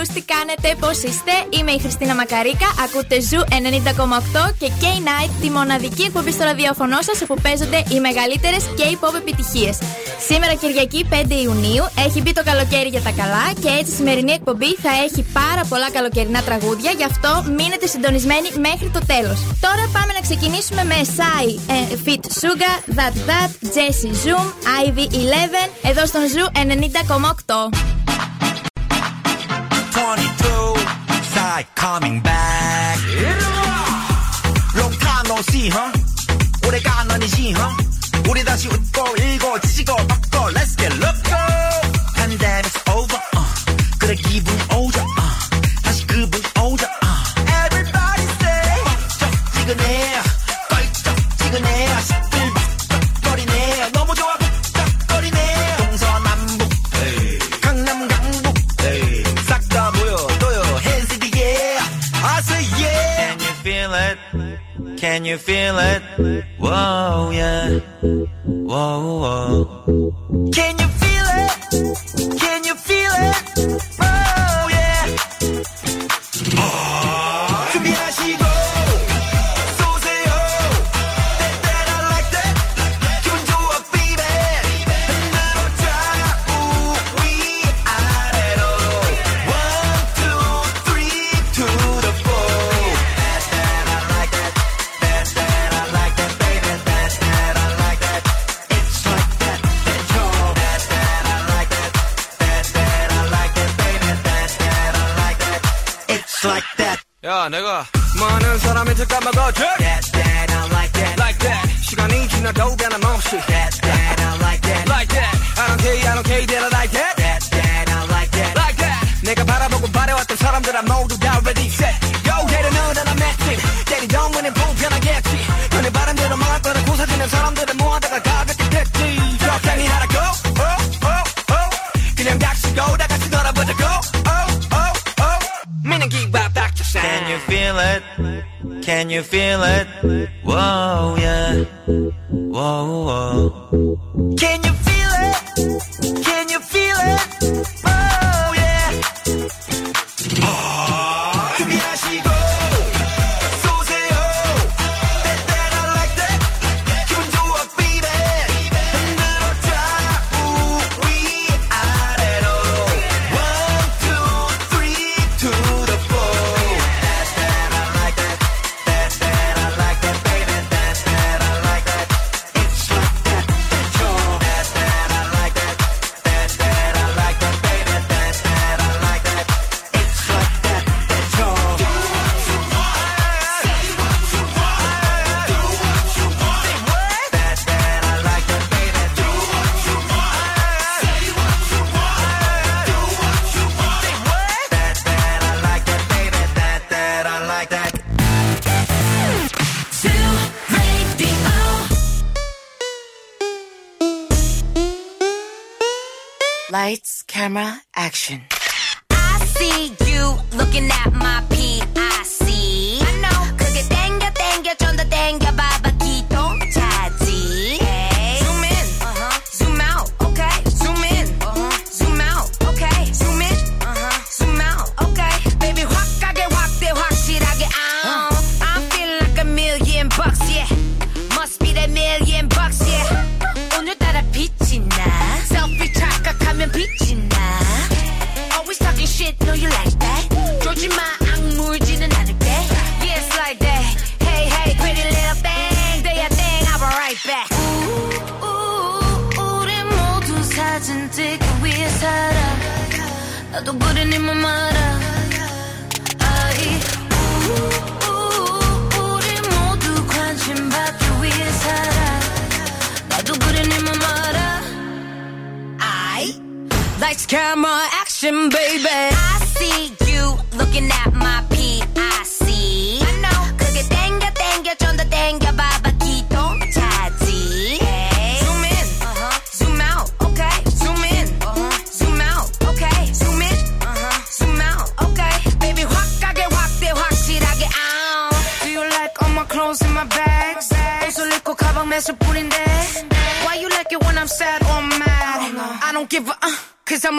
όλου, τι κάνετε, πώς είστε. Είμαι η Χριστίνα Μακαρίκα, ακούτε Ζου 90,8 και K-Night, τη μοναδική εκπομπή στο ραδιόφωνο σας όπου παίζονται οι μεγαλύτερες K-pop επιτυχίες. Σήμερα Κυριακή 5 Ιουνίου έχει μπει το καλοκαίρι για τα καλά και έτσι η σημερινή εκπομπή θα έχει πάρα πολλά καλοκαιρινά τραγούδια, γι' αυτό μείνετε συντονισμένοι μέχρι το τέλος. Τώρα πάμε να ξεκινήσουμε με Sai, ε, Fit Suga, That That, Jesse Zoom, Ivy 11, εδώ στον Ζου 90,8. Side coming back long time no see huh 오래간 아니지 huh 우리 다시 웃고 일고 지고 바꿔 let's get loco pandemic's over uh. 그래 기분 Can you feel it? Whoa, yeah. Whoa, whoa. Can you feel it? Can you feel it? Oh, 야 내가 많은 사람한테 까먹어줘 That that I like that Like that 시간이 지나도 변함없이 That that I like that Like that I don't care I don't care that I like that That that I like that Like that 내가 바라보고 바래왔던 사람들아 모두 다 ready set feel it? Can you feel it? Whoa, yeah. Whoa, whoa. Can you Lights, camera, action. I see you looking at my PIC.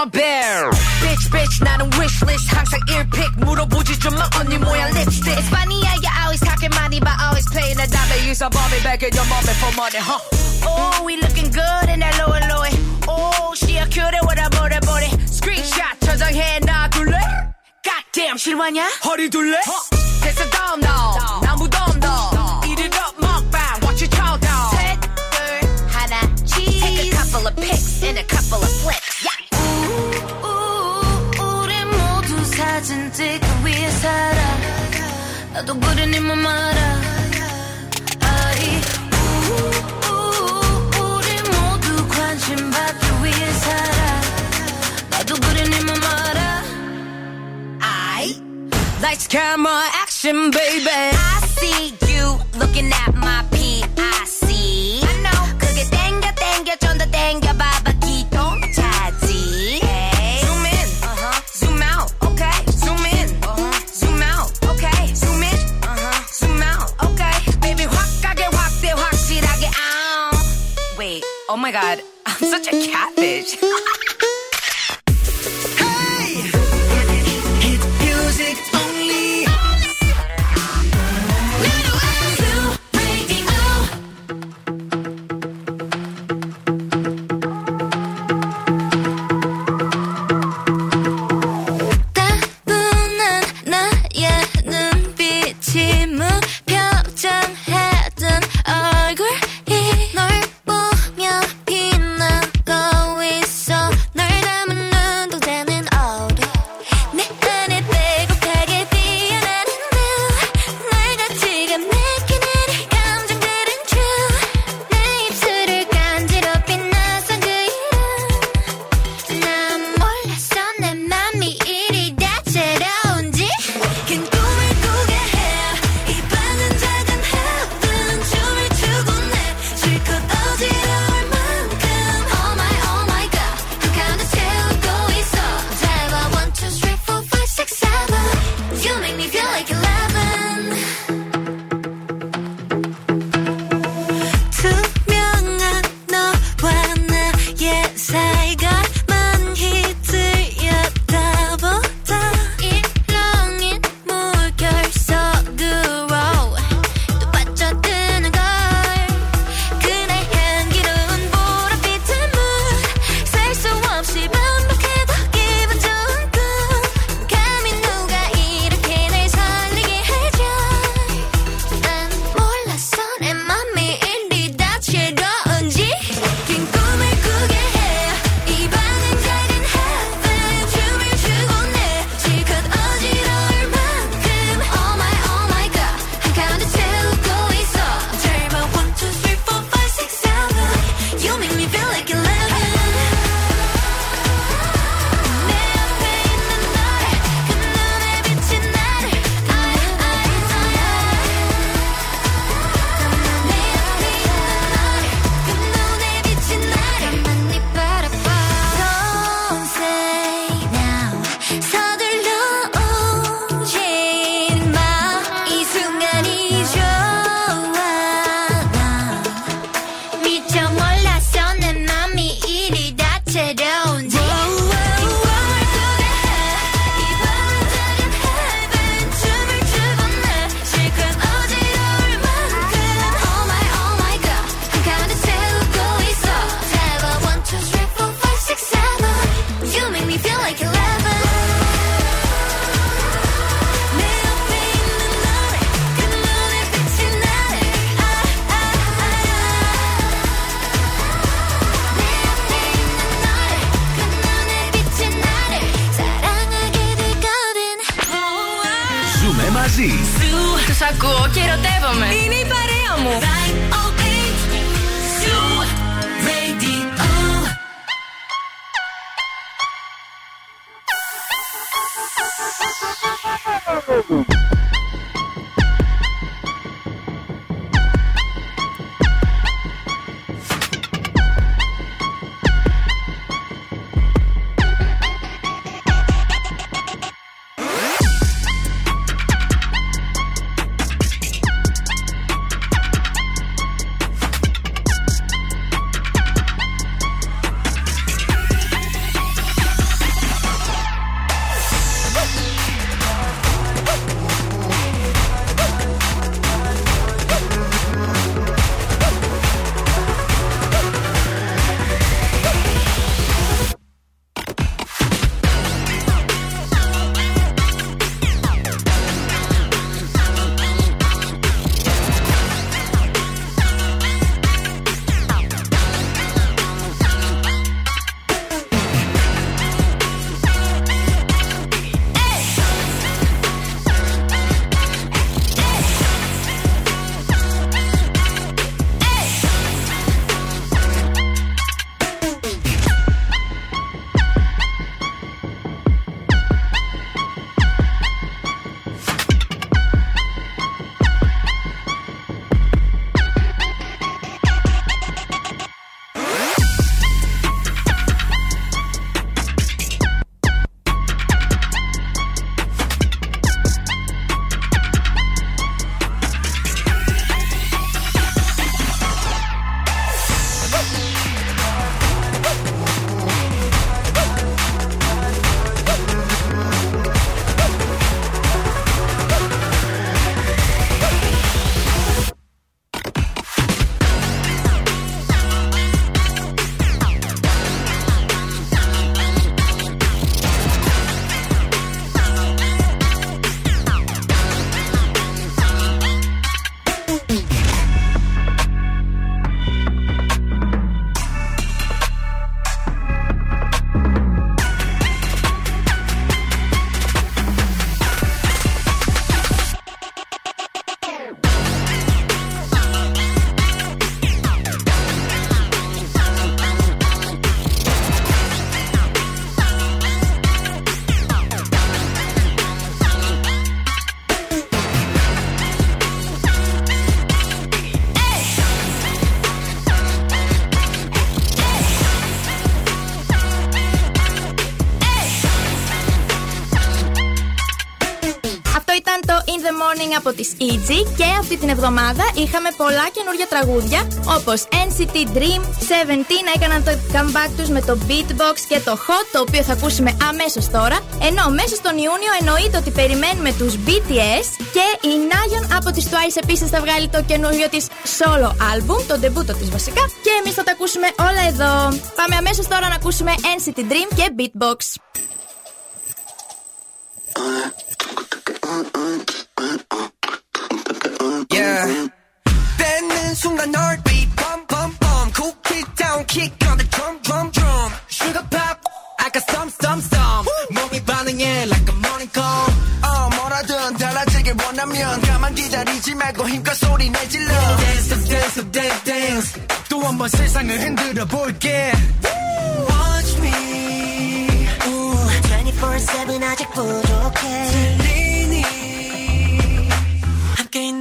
my bell Bitch bitch 나는 wishlist 항상 일픽 물어보지 좀마 언니 뭐야 lipstick. It's funny how you always talking money but always playing the dollar. You so ball me back at your mommy for money huh? Oh we looking good in that lower lower. Oh she a cutie with a body body. Screenshot 저장해 놔둘래 Goddamn 실화냐 허리 둘래 huh? a 다음 다음 나무 다음 다음 Eat it up mock 먹방 watch it chow down. Take a couple of pics and a couple of flips 사라진 지그 위에 살아 나도 그린 이맘 알아 아이 우 우리 모두 관심 받기 위해 살아 나도 그린 이맘 알아 아이 Lights, camera, action, baby I see you looking at my God, I'm such a catfish. Morning από τις EG και αυτή την εβδομάδα είχαμε πολλά καινούργια τραγούδια όπως NCT Dream, 17 έκαναν το comeback τους με το Beatbox και το Hot, το οποίο θα ακούσουμε αμέσως τώρα. Ενώ μέσα στον Ιούνιο εννοείται ότι περιμένουμε τους BTS και η Nayeon από τις Twice επίσης θα βγάλει το καινούριο της solo album, το ντεμπούτο της βασικά. Και εμείς θα τα ακούσουμε όλα εδώ. Πάμε αμέσως τώρα να ακούσουμε NCT Dream και Beatbox. 순간 널 beat bum bum bum cool beat down kick on the drum drum drum sugar pop I got some some some 몸이 반응해 like a morning call 어 뭐라든 달라지길 원하면 가만 기다리지 말고 힘껏 소리 내질러 dance up dance up dance dance 또 한 번 세상을 흔들어 볼게 watch me 24-7 아직 부족해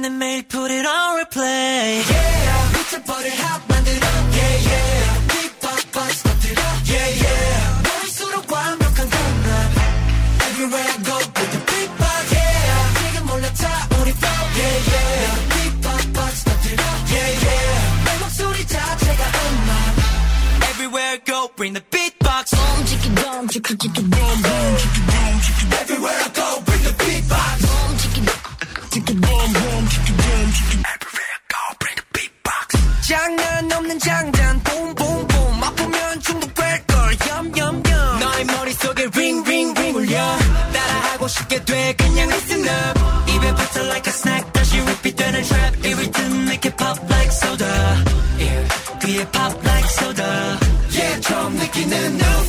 들리니 함께 있는 매일 put it on replay yeah 미쳐버릴 핫 만들어 yeah yeah 빅박박스 터뜨려 yeah yeah 볼수록 완벽한 공감 everywhere I go with the big box yeah 지금 올라타 우리 flow yeah yeah 빅박박스 터뜨려 yeah yeah 내 목소리 자체가 음악 everywhere I go bring the beatbox everywhere I go go 따라하고 싶게 돼 그냥 listen up 입에 붙어 like a snack 다시 repeat 되는 trap 이 rhythm make it pop like soda yeah 귀에 pop like soda yeah 처음 느끼는 new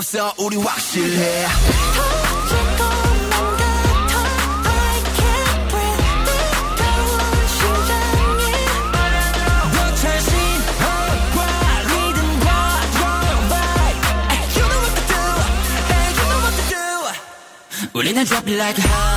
없어 우리 확실해 우리는 drop it like hot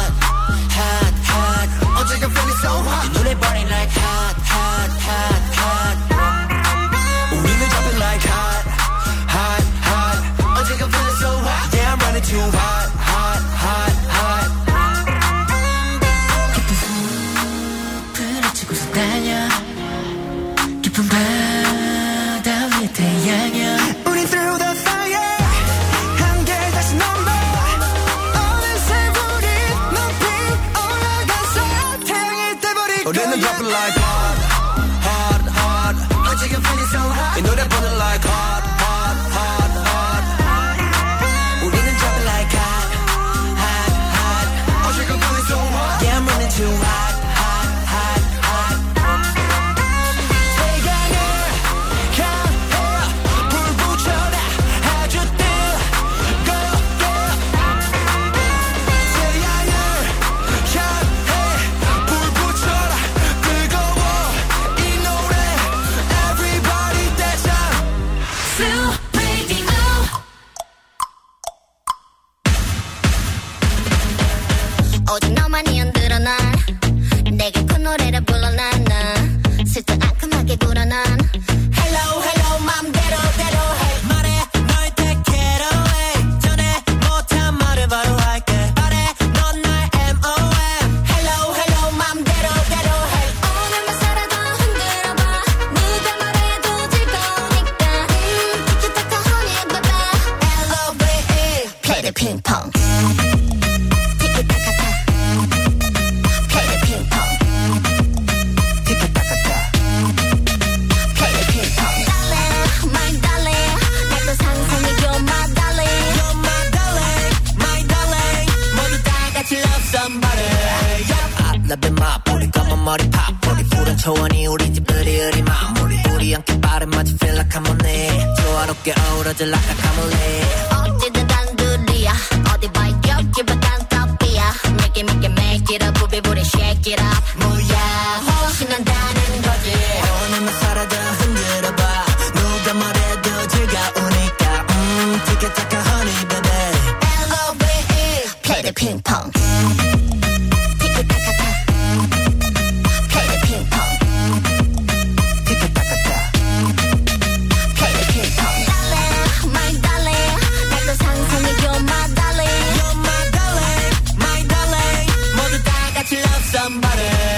somebody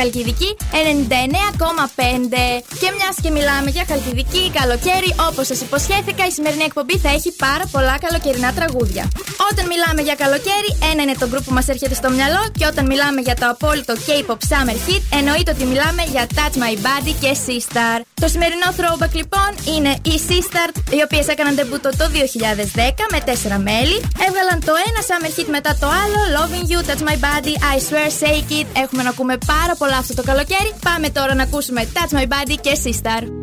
Χαλκιδική 99,5. Και μιλάμε για χαλκιδική, καλοκαίρι, όπως σας υποσχέθηκα, η σημερινή εκπομπή θα έχει πάρα πολλά καλοκαιρινά τραγούδια. Όταν μιλάμε για καλοκαίρι, ένα είναι το γκρουπ που μας έρχεται στο μυαλό και όταν μιλάμε για το απόλυτο K-pop Summer Hit, εννοείται ότι μιλάμε για Touch My Body και Sistar. Το σημερινό throwback λοιπόν είναι οι Sistar, οι οποίες έκαναν τεμπούτο το 2010 με 4 μέλη. Έβγαλαν το ένα Summer Hit μετά το άλλο, Loving You, Touch My Body, I Swear, say It. Έχουμε να ακούμε πάρα πολλά αυτό το καλοκαίρι. Πάμε τώρα να ακούσουμε Touch My Body και Sistar. bienestar.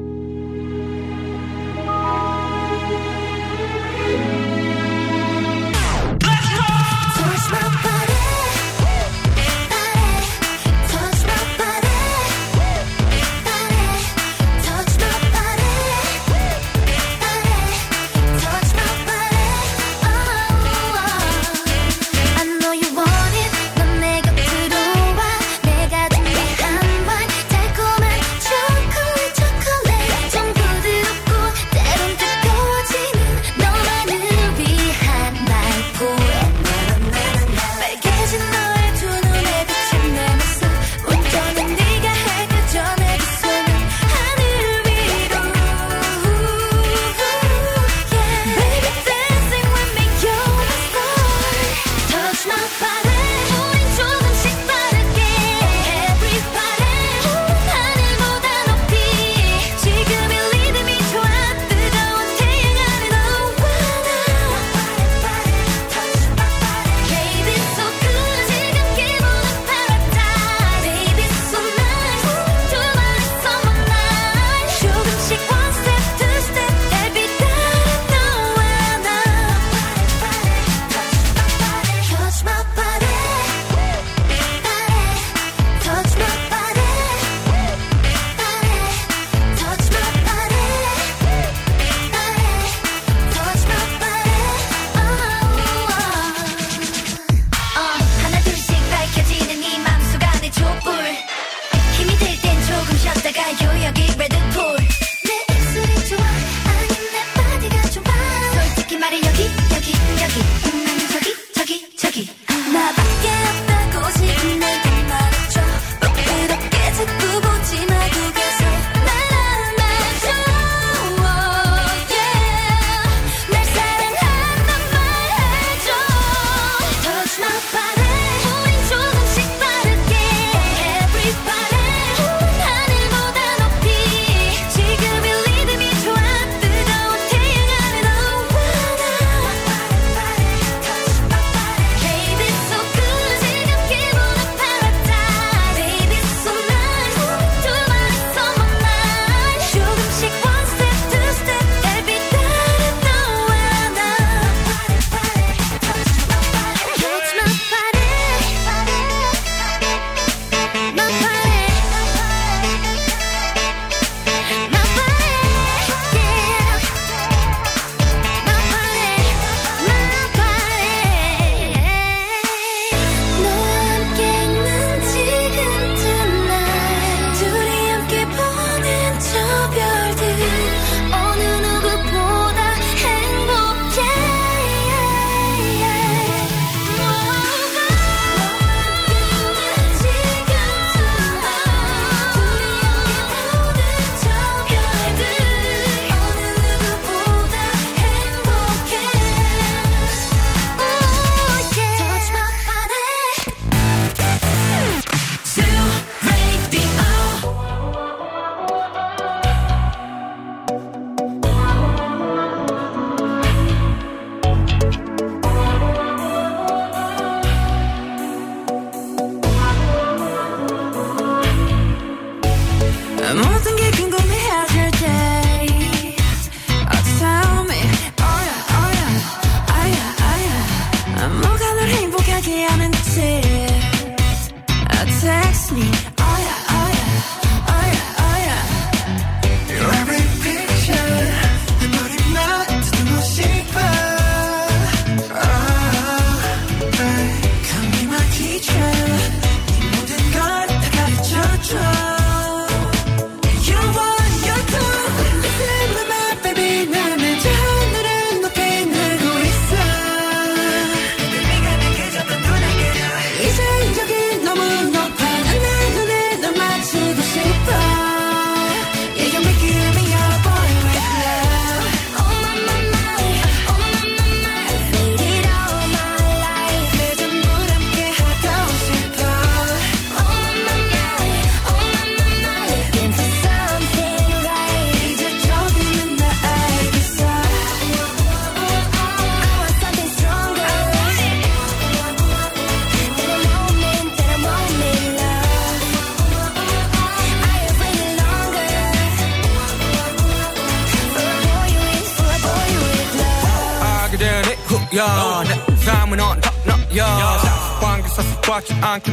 Amour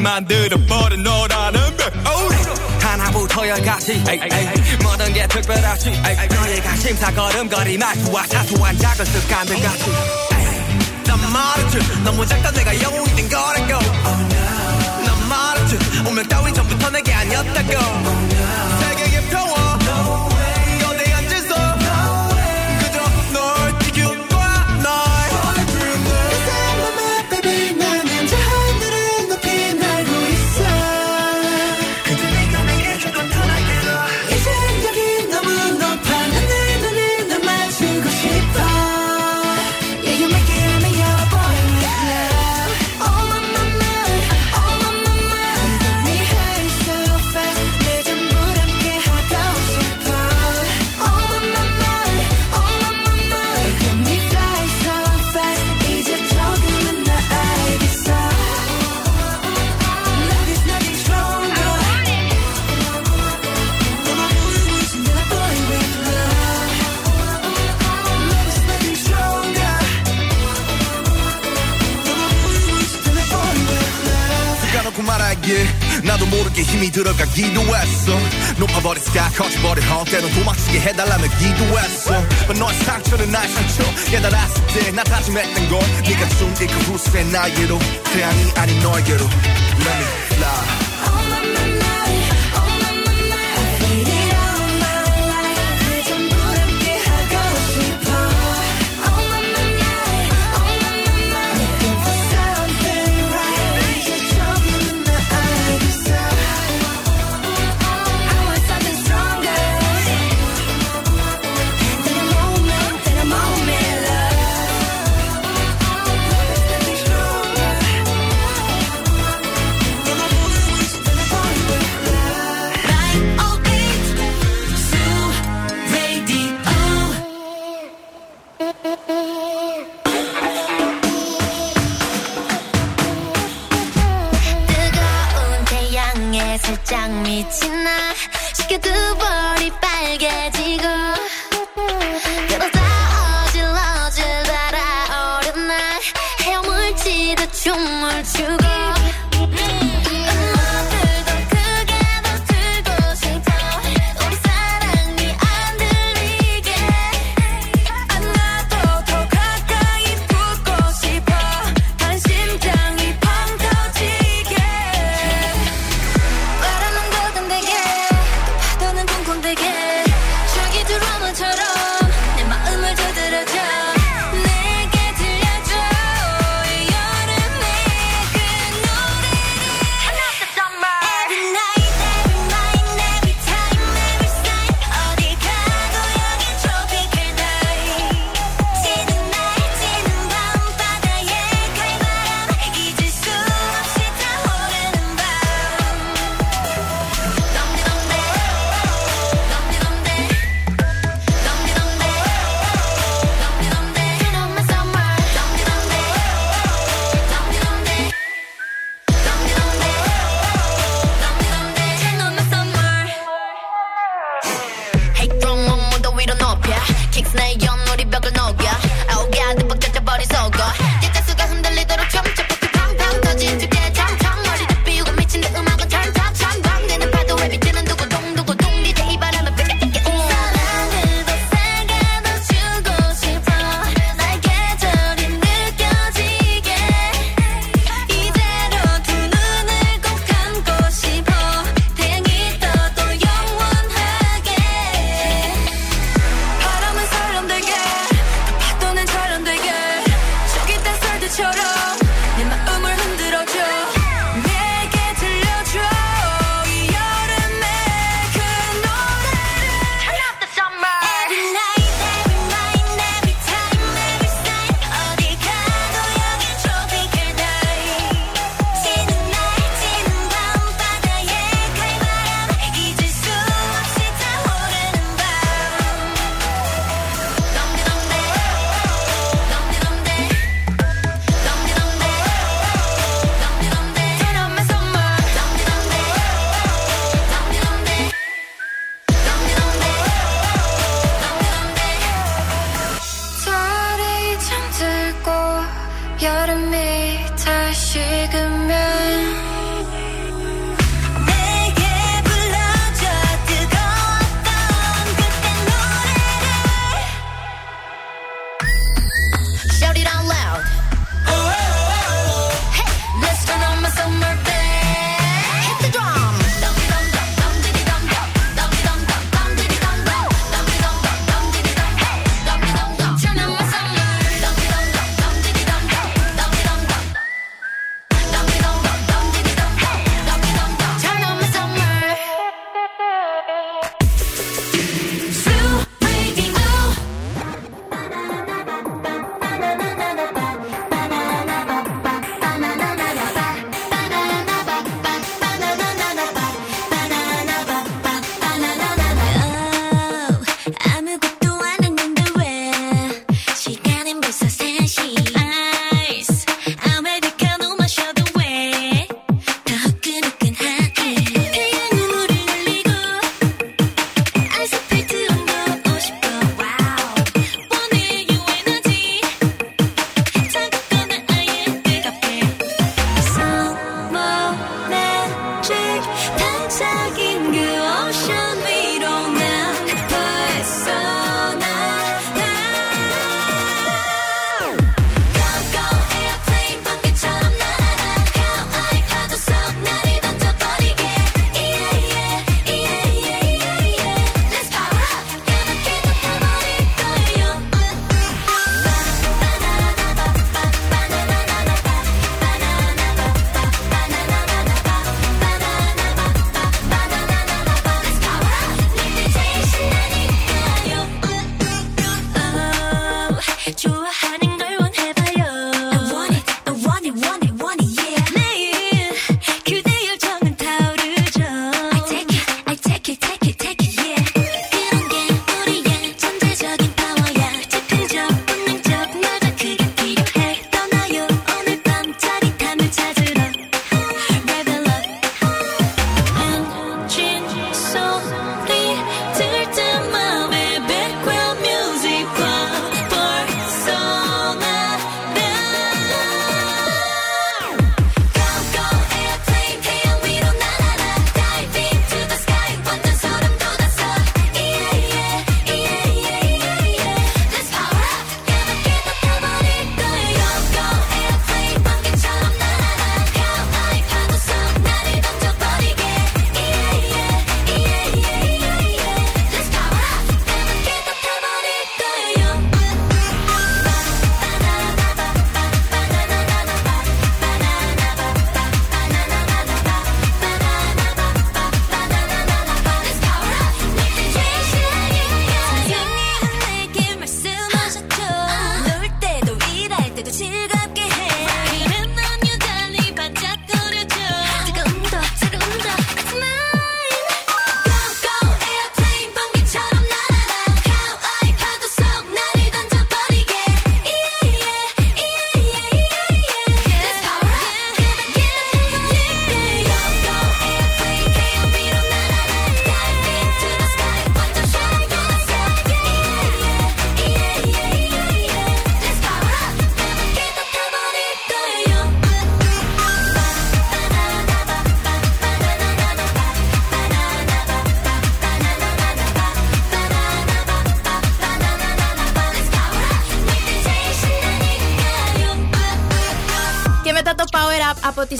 만들어버린 너라는 백오리 하나부터 열까지. 모든 게 특별하지. 너희가 심사거름거리 말투와 사소한 작은 습관들 같이. 때론 도망치게 해달라며 기도했어. But 너의 상처는 나의 상처 깨달았을 때 나 다짐했던 걸 네가 준이그 후세 나에게로. 태양이 아닌 너에게로. Let me fly.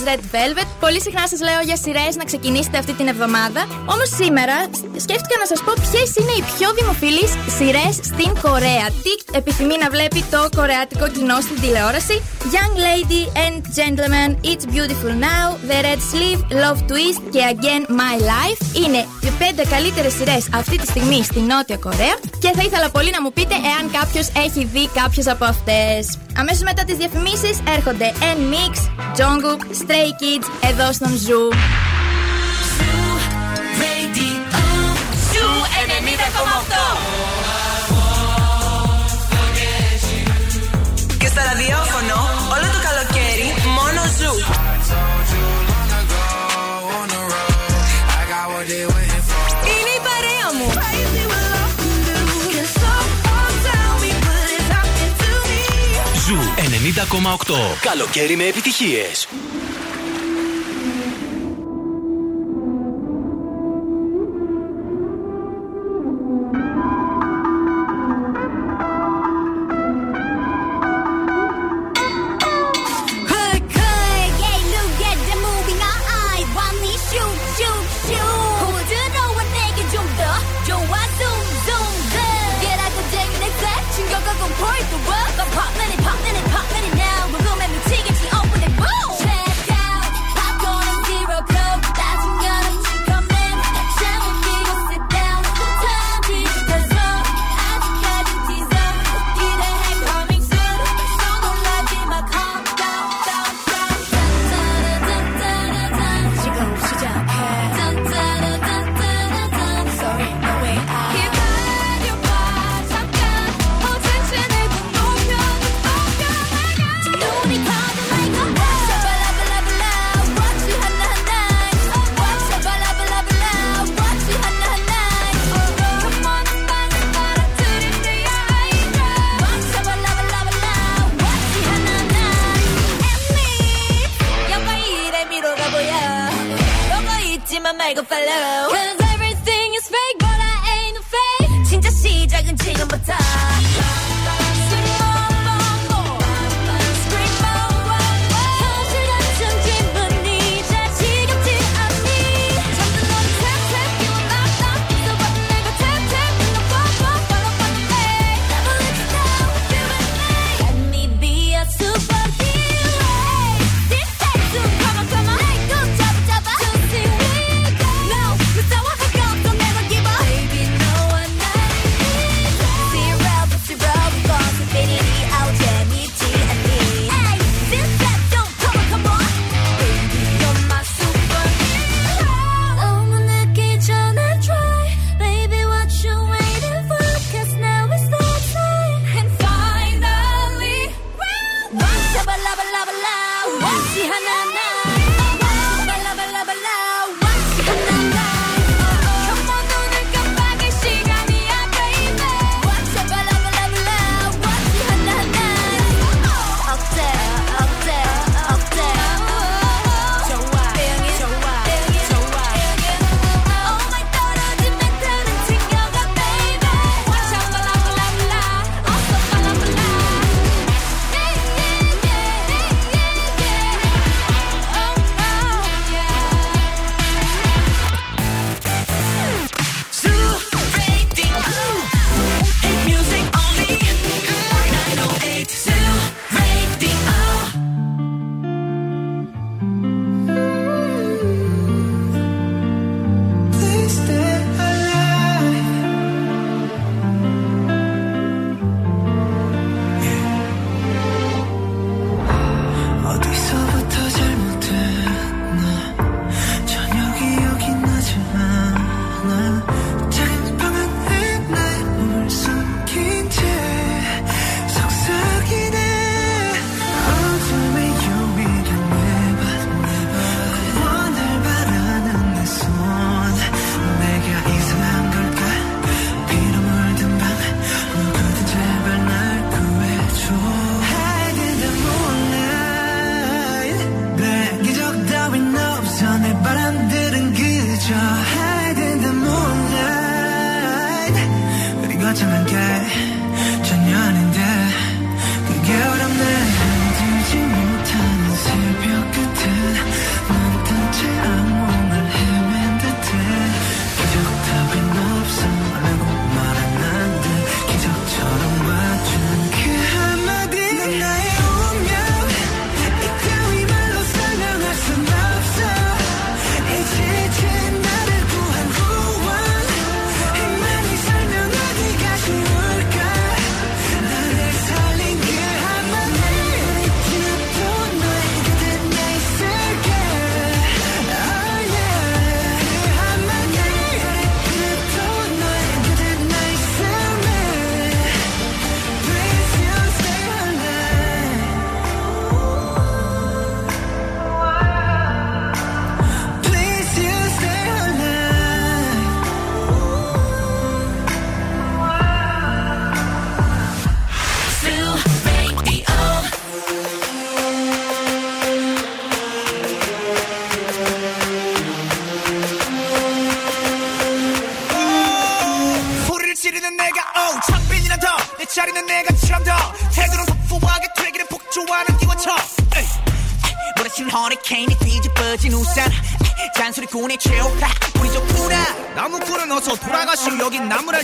Red Velvet. Πολύ συχνά σας λέω για σειρές να ξεκινήσετε αυτή την εβδομάδα. Όμως σήμερα σκέφτηκα να σας πω ποιες είναι οι πιο δημοφιλείς σειρές στην Κορέα. Τι επιθυμεί να βλέπει το κορεάτικο κοινό στην τηλεόραση; Young Lady and Gentleman, It's Beautiful Now, The Red Sleeve, Love Twist και Again My Life. Είναι οι πέντε καλύτερες σειρές αυτή τη στιγμή στην Νότια Κορέα. Και θα ήθελα πολύ να μου πείτε εάν κάποιος έχει δει κάποιες από αυτές. Αμέσως μετά τις διαφημίσεις έρχονται N-Mix, Stray Kids εδώ στον Zoo. Και στα ραδιόφωνο όλο το καλοκαίρι μόνο ζου. Είναι η παρέα μου. Ζου 90,8 Καλοκαίρι με επιτυχίες.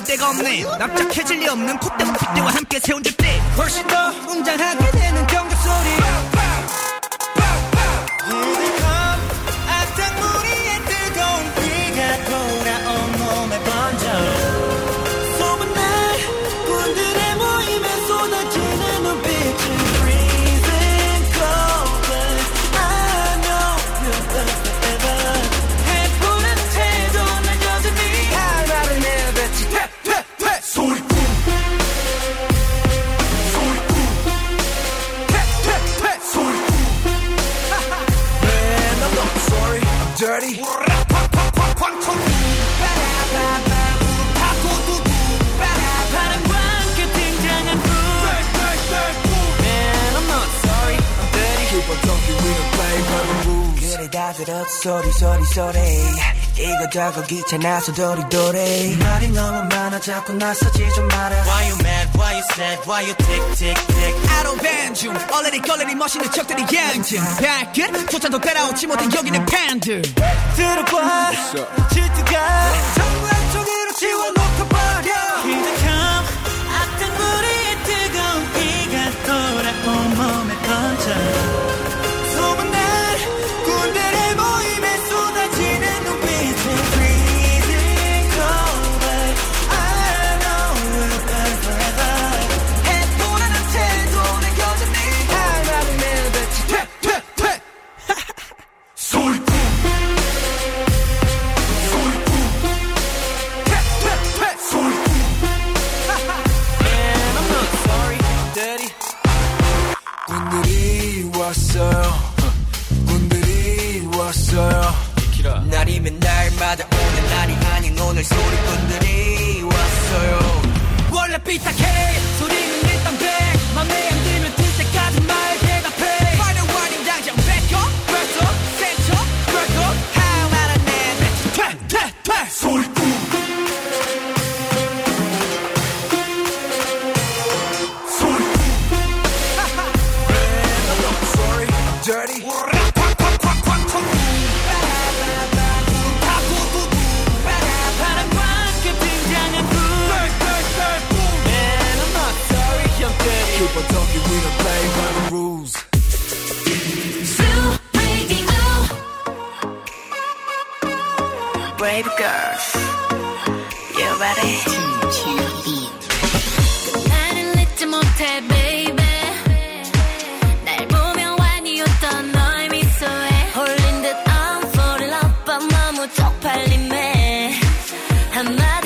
절대가 없네. 납작해질 리 없는 콧대와 빗대와 함께 세운 줄때 훨씬 더 웅장하고 빠들어. 소리 소리 소리. 이거저거 귀찮아서 도리도리. 말이 너무 많아 자꾸 나서지 좀 마라. Why you mad? Why you sad? Why you tick tick tick? I don't ban you. 얼레리 걸레리 멋있는 척들이 양증 발끝 조차도 따라오지 못한 여기는 팬들 들어봐. 질투가. 왔어요. 군들이 왔어요. 날이면 날마다 오늘 날이 아닌 오늘 소리꾼들이 왔어요. 원래 삐딱해. brave girls. You ready? 나를 잊지 못해, baby. 날 보면 완이었던 너의 미소에 홀린 듯 I'm falling up, 밤 너무 쪽팔림에 한마디.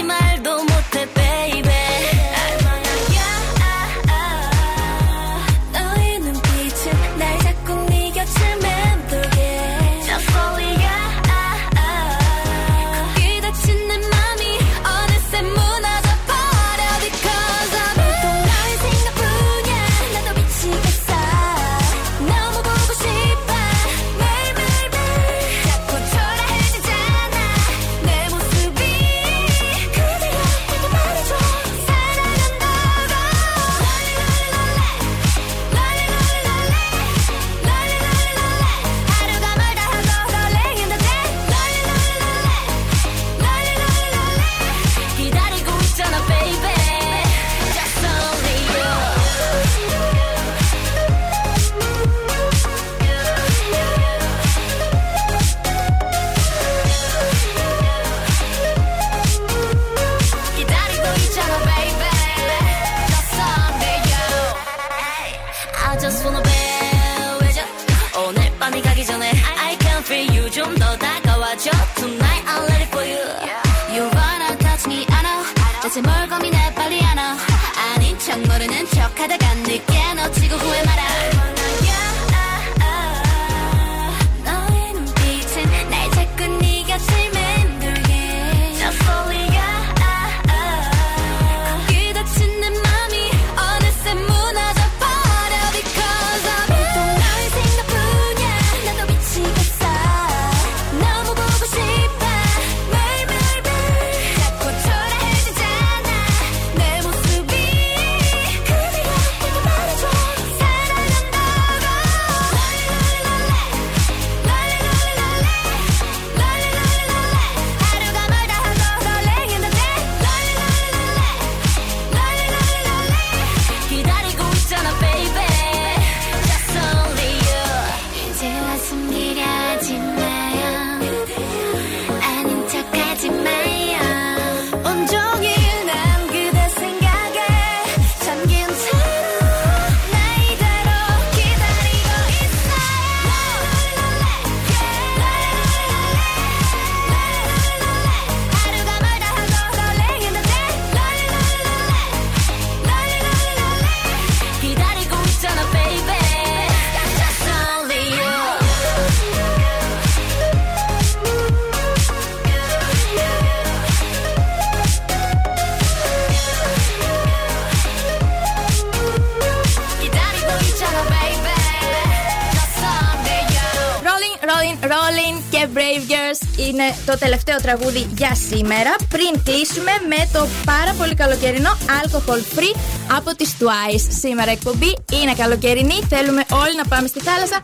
τελευταίο τραγούδι για σήμερα πριν κλείσουμε με το πάρα πολύ καλοκαιρινό alcohol free από τις Twice. Σήμερα εκπομπή είναι καλοκαιρινή, θέλουμε όλοι να πάμε στη θάλασσα.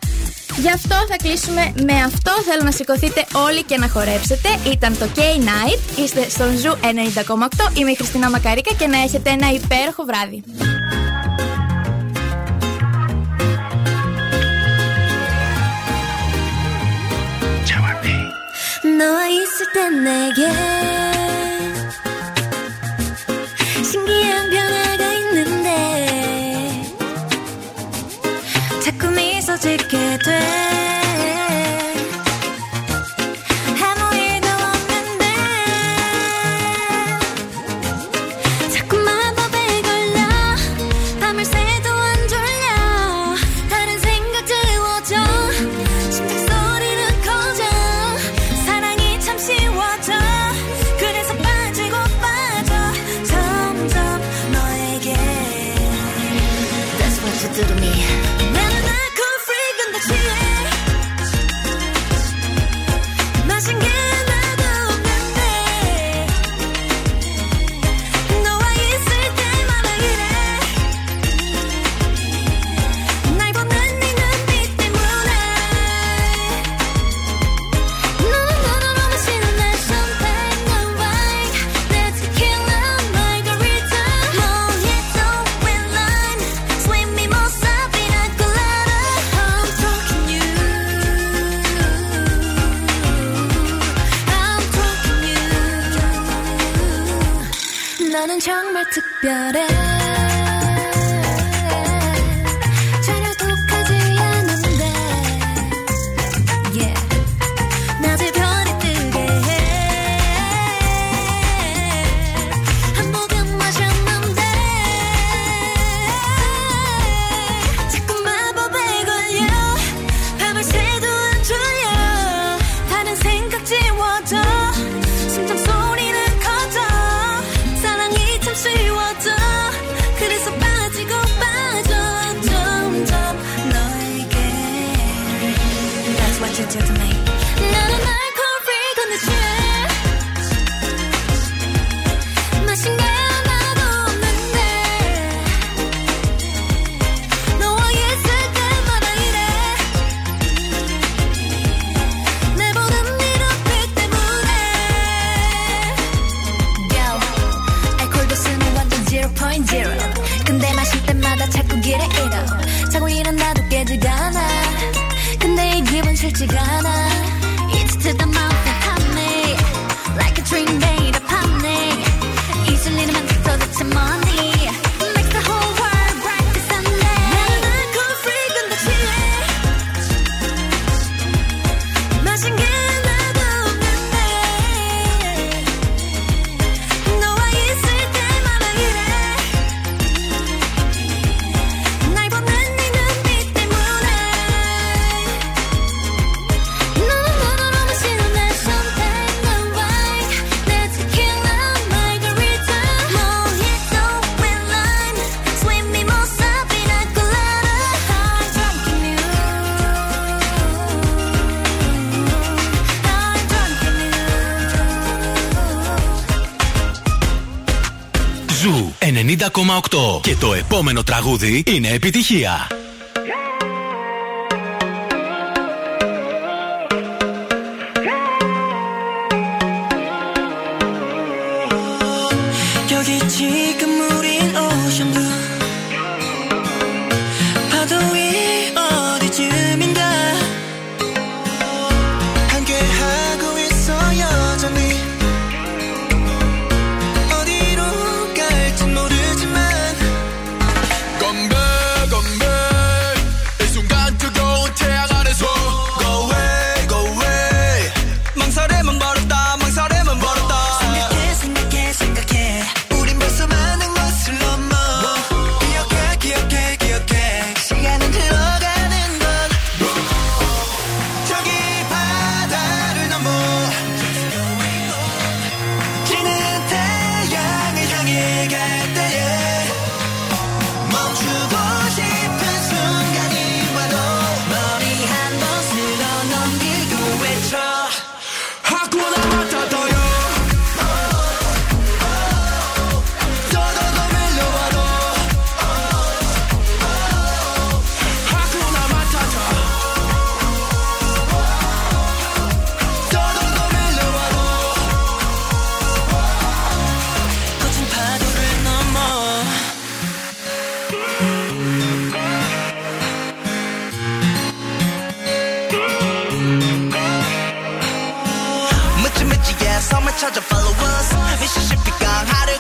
Γι' αυτό θα κλείσουμε με αυτό. Θέλω να σηκωθείτε όλοι και να χορέψετε. Ήταν το K-Night. Είστε στον Ζου 90,8. Είμαι η Χριστίνα Μακαρίκα και να έχετε ένα υπέροχο βράδυ. 너와 있을 땐 내게 신기한 변화가 있는데 자꾸 미소 짓게 돼. Ζου 90,8 και το επόμενο τραγούδι είναι επιτυχία.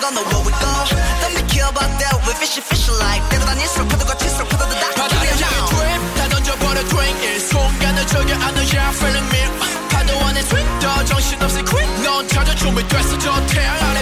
don't know where we go Don't be care about that we fishy fishy like 때려다닐수록 파도가 칠수록 파도도 다 바다를 향해 trip 다 던져버려 drink 이 순간을 저기 하는 yeah feeling me 파도 안에 swing 더 정신없이 quick 넌 찾아 준비됐어 저 태양 아래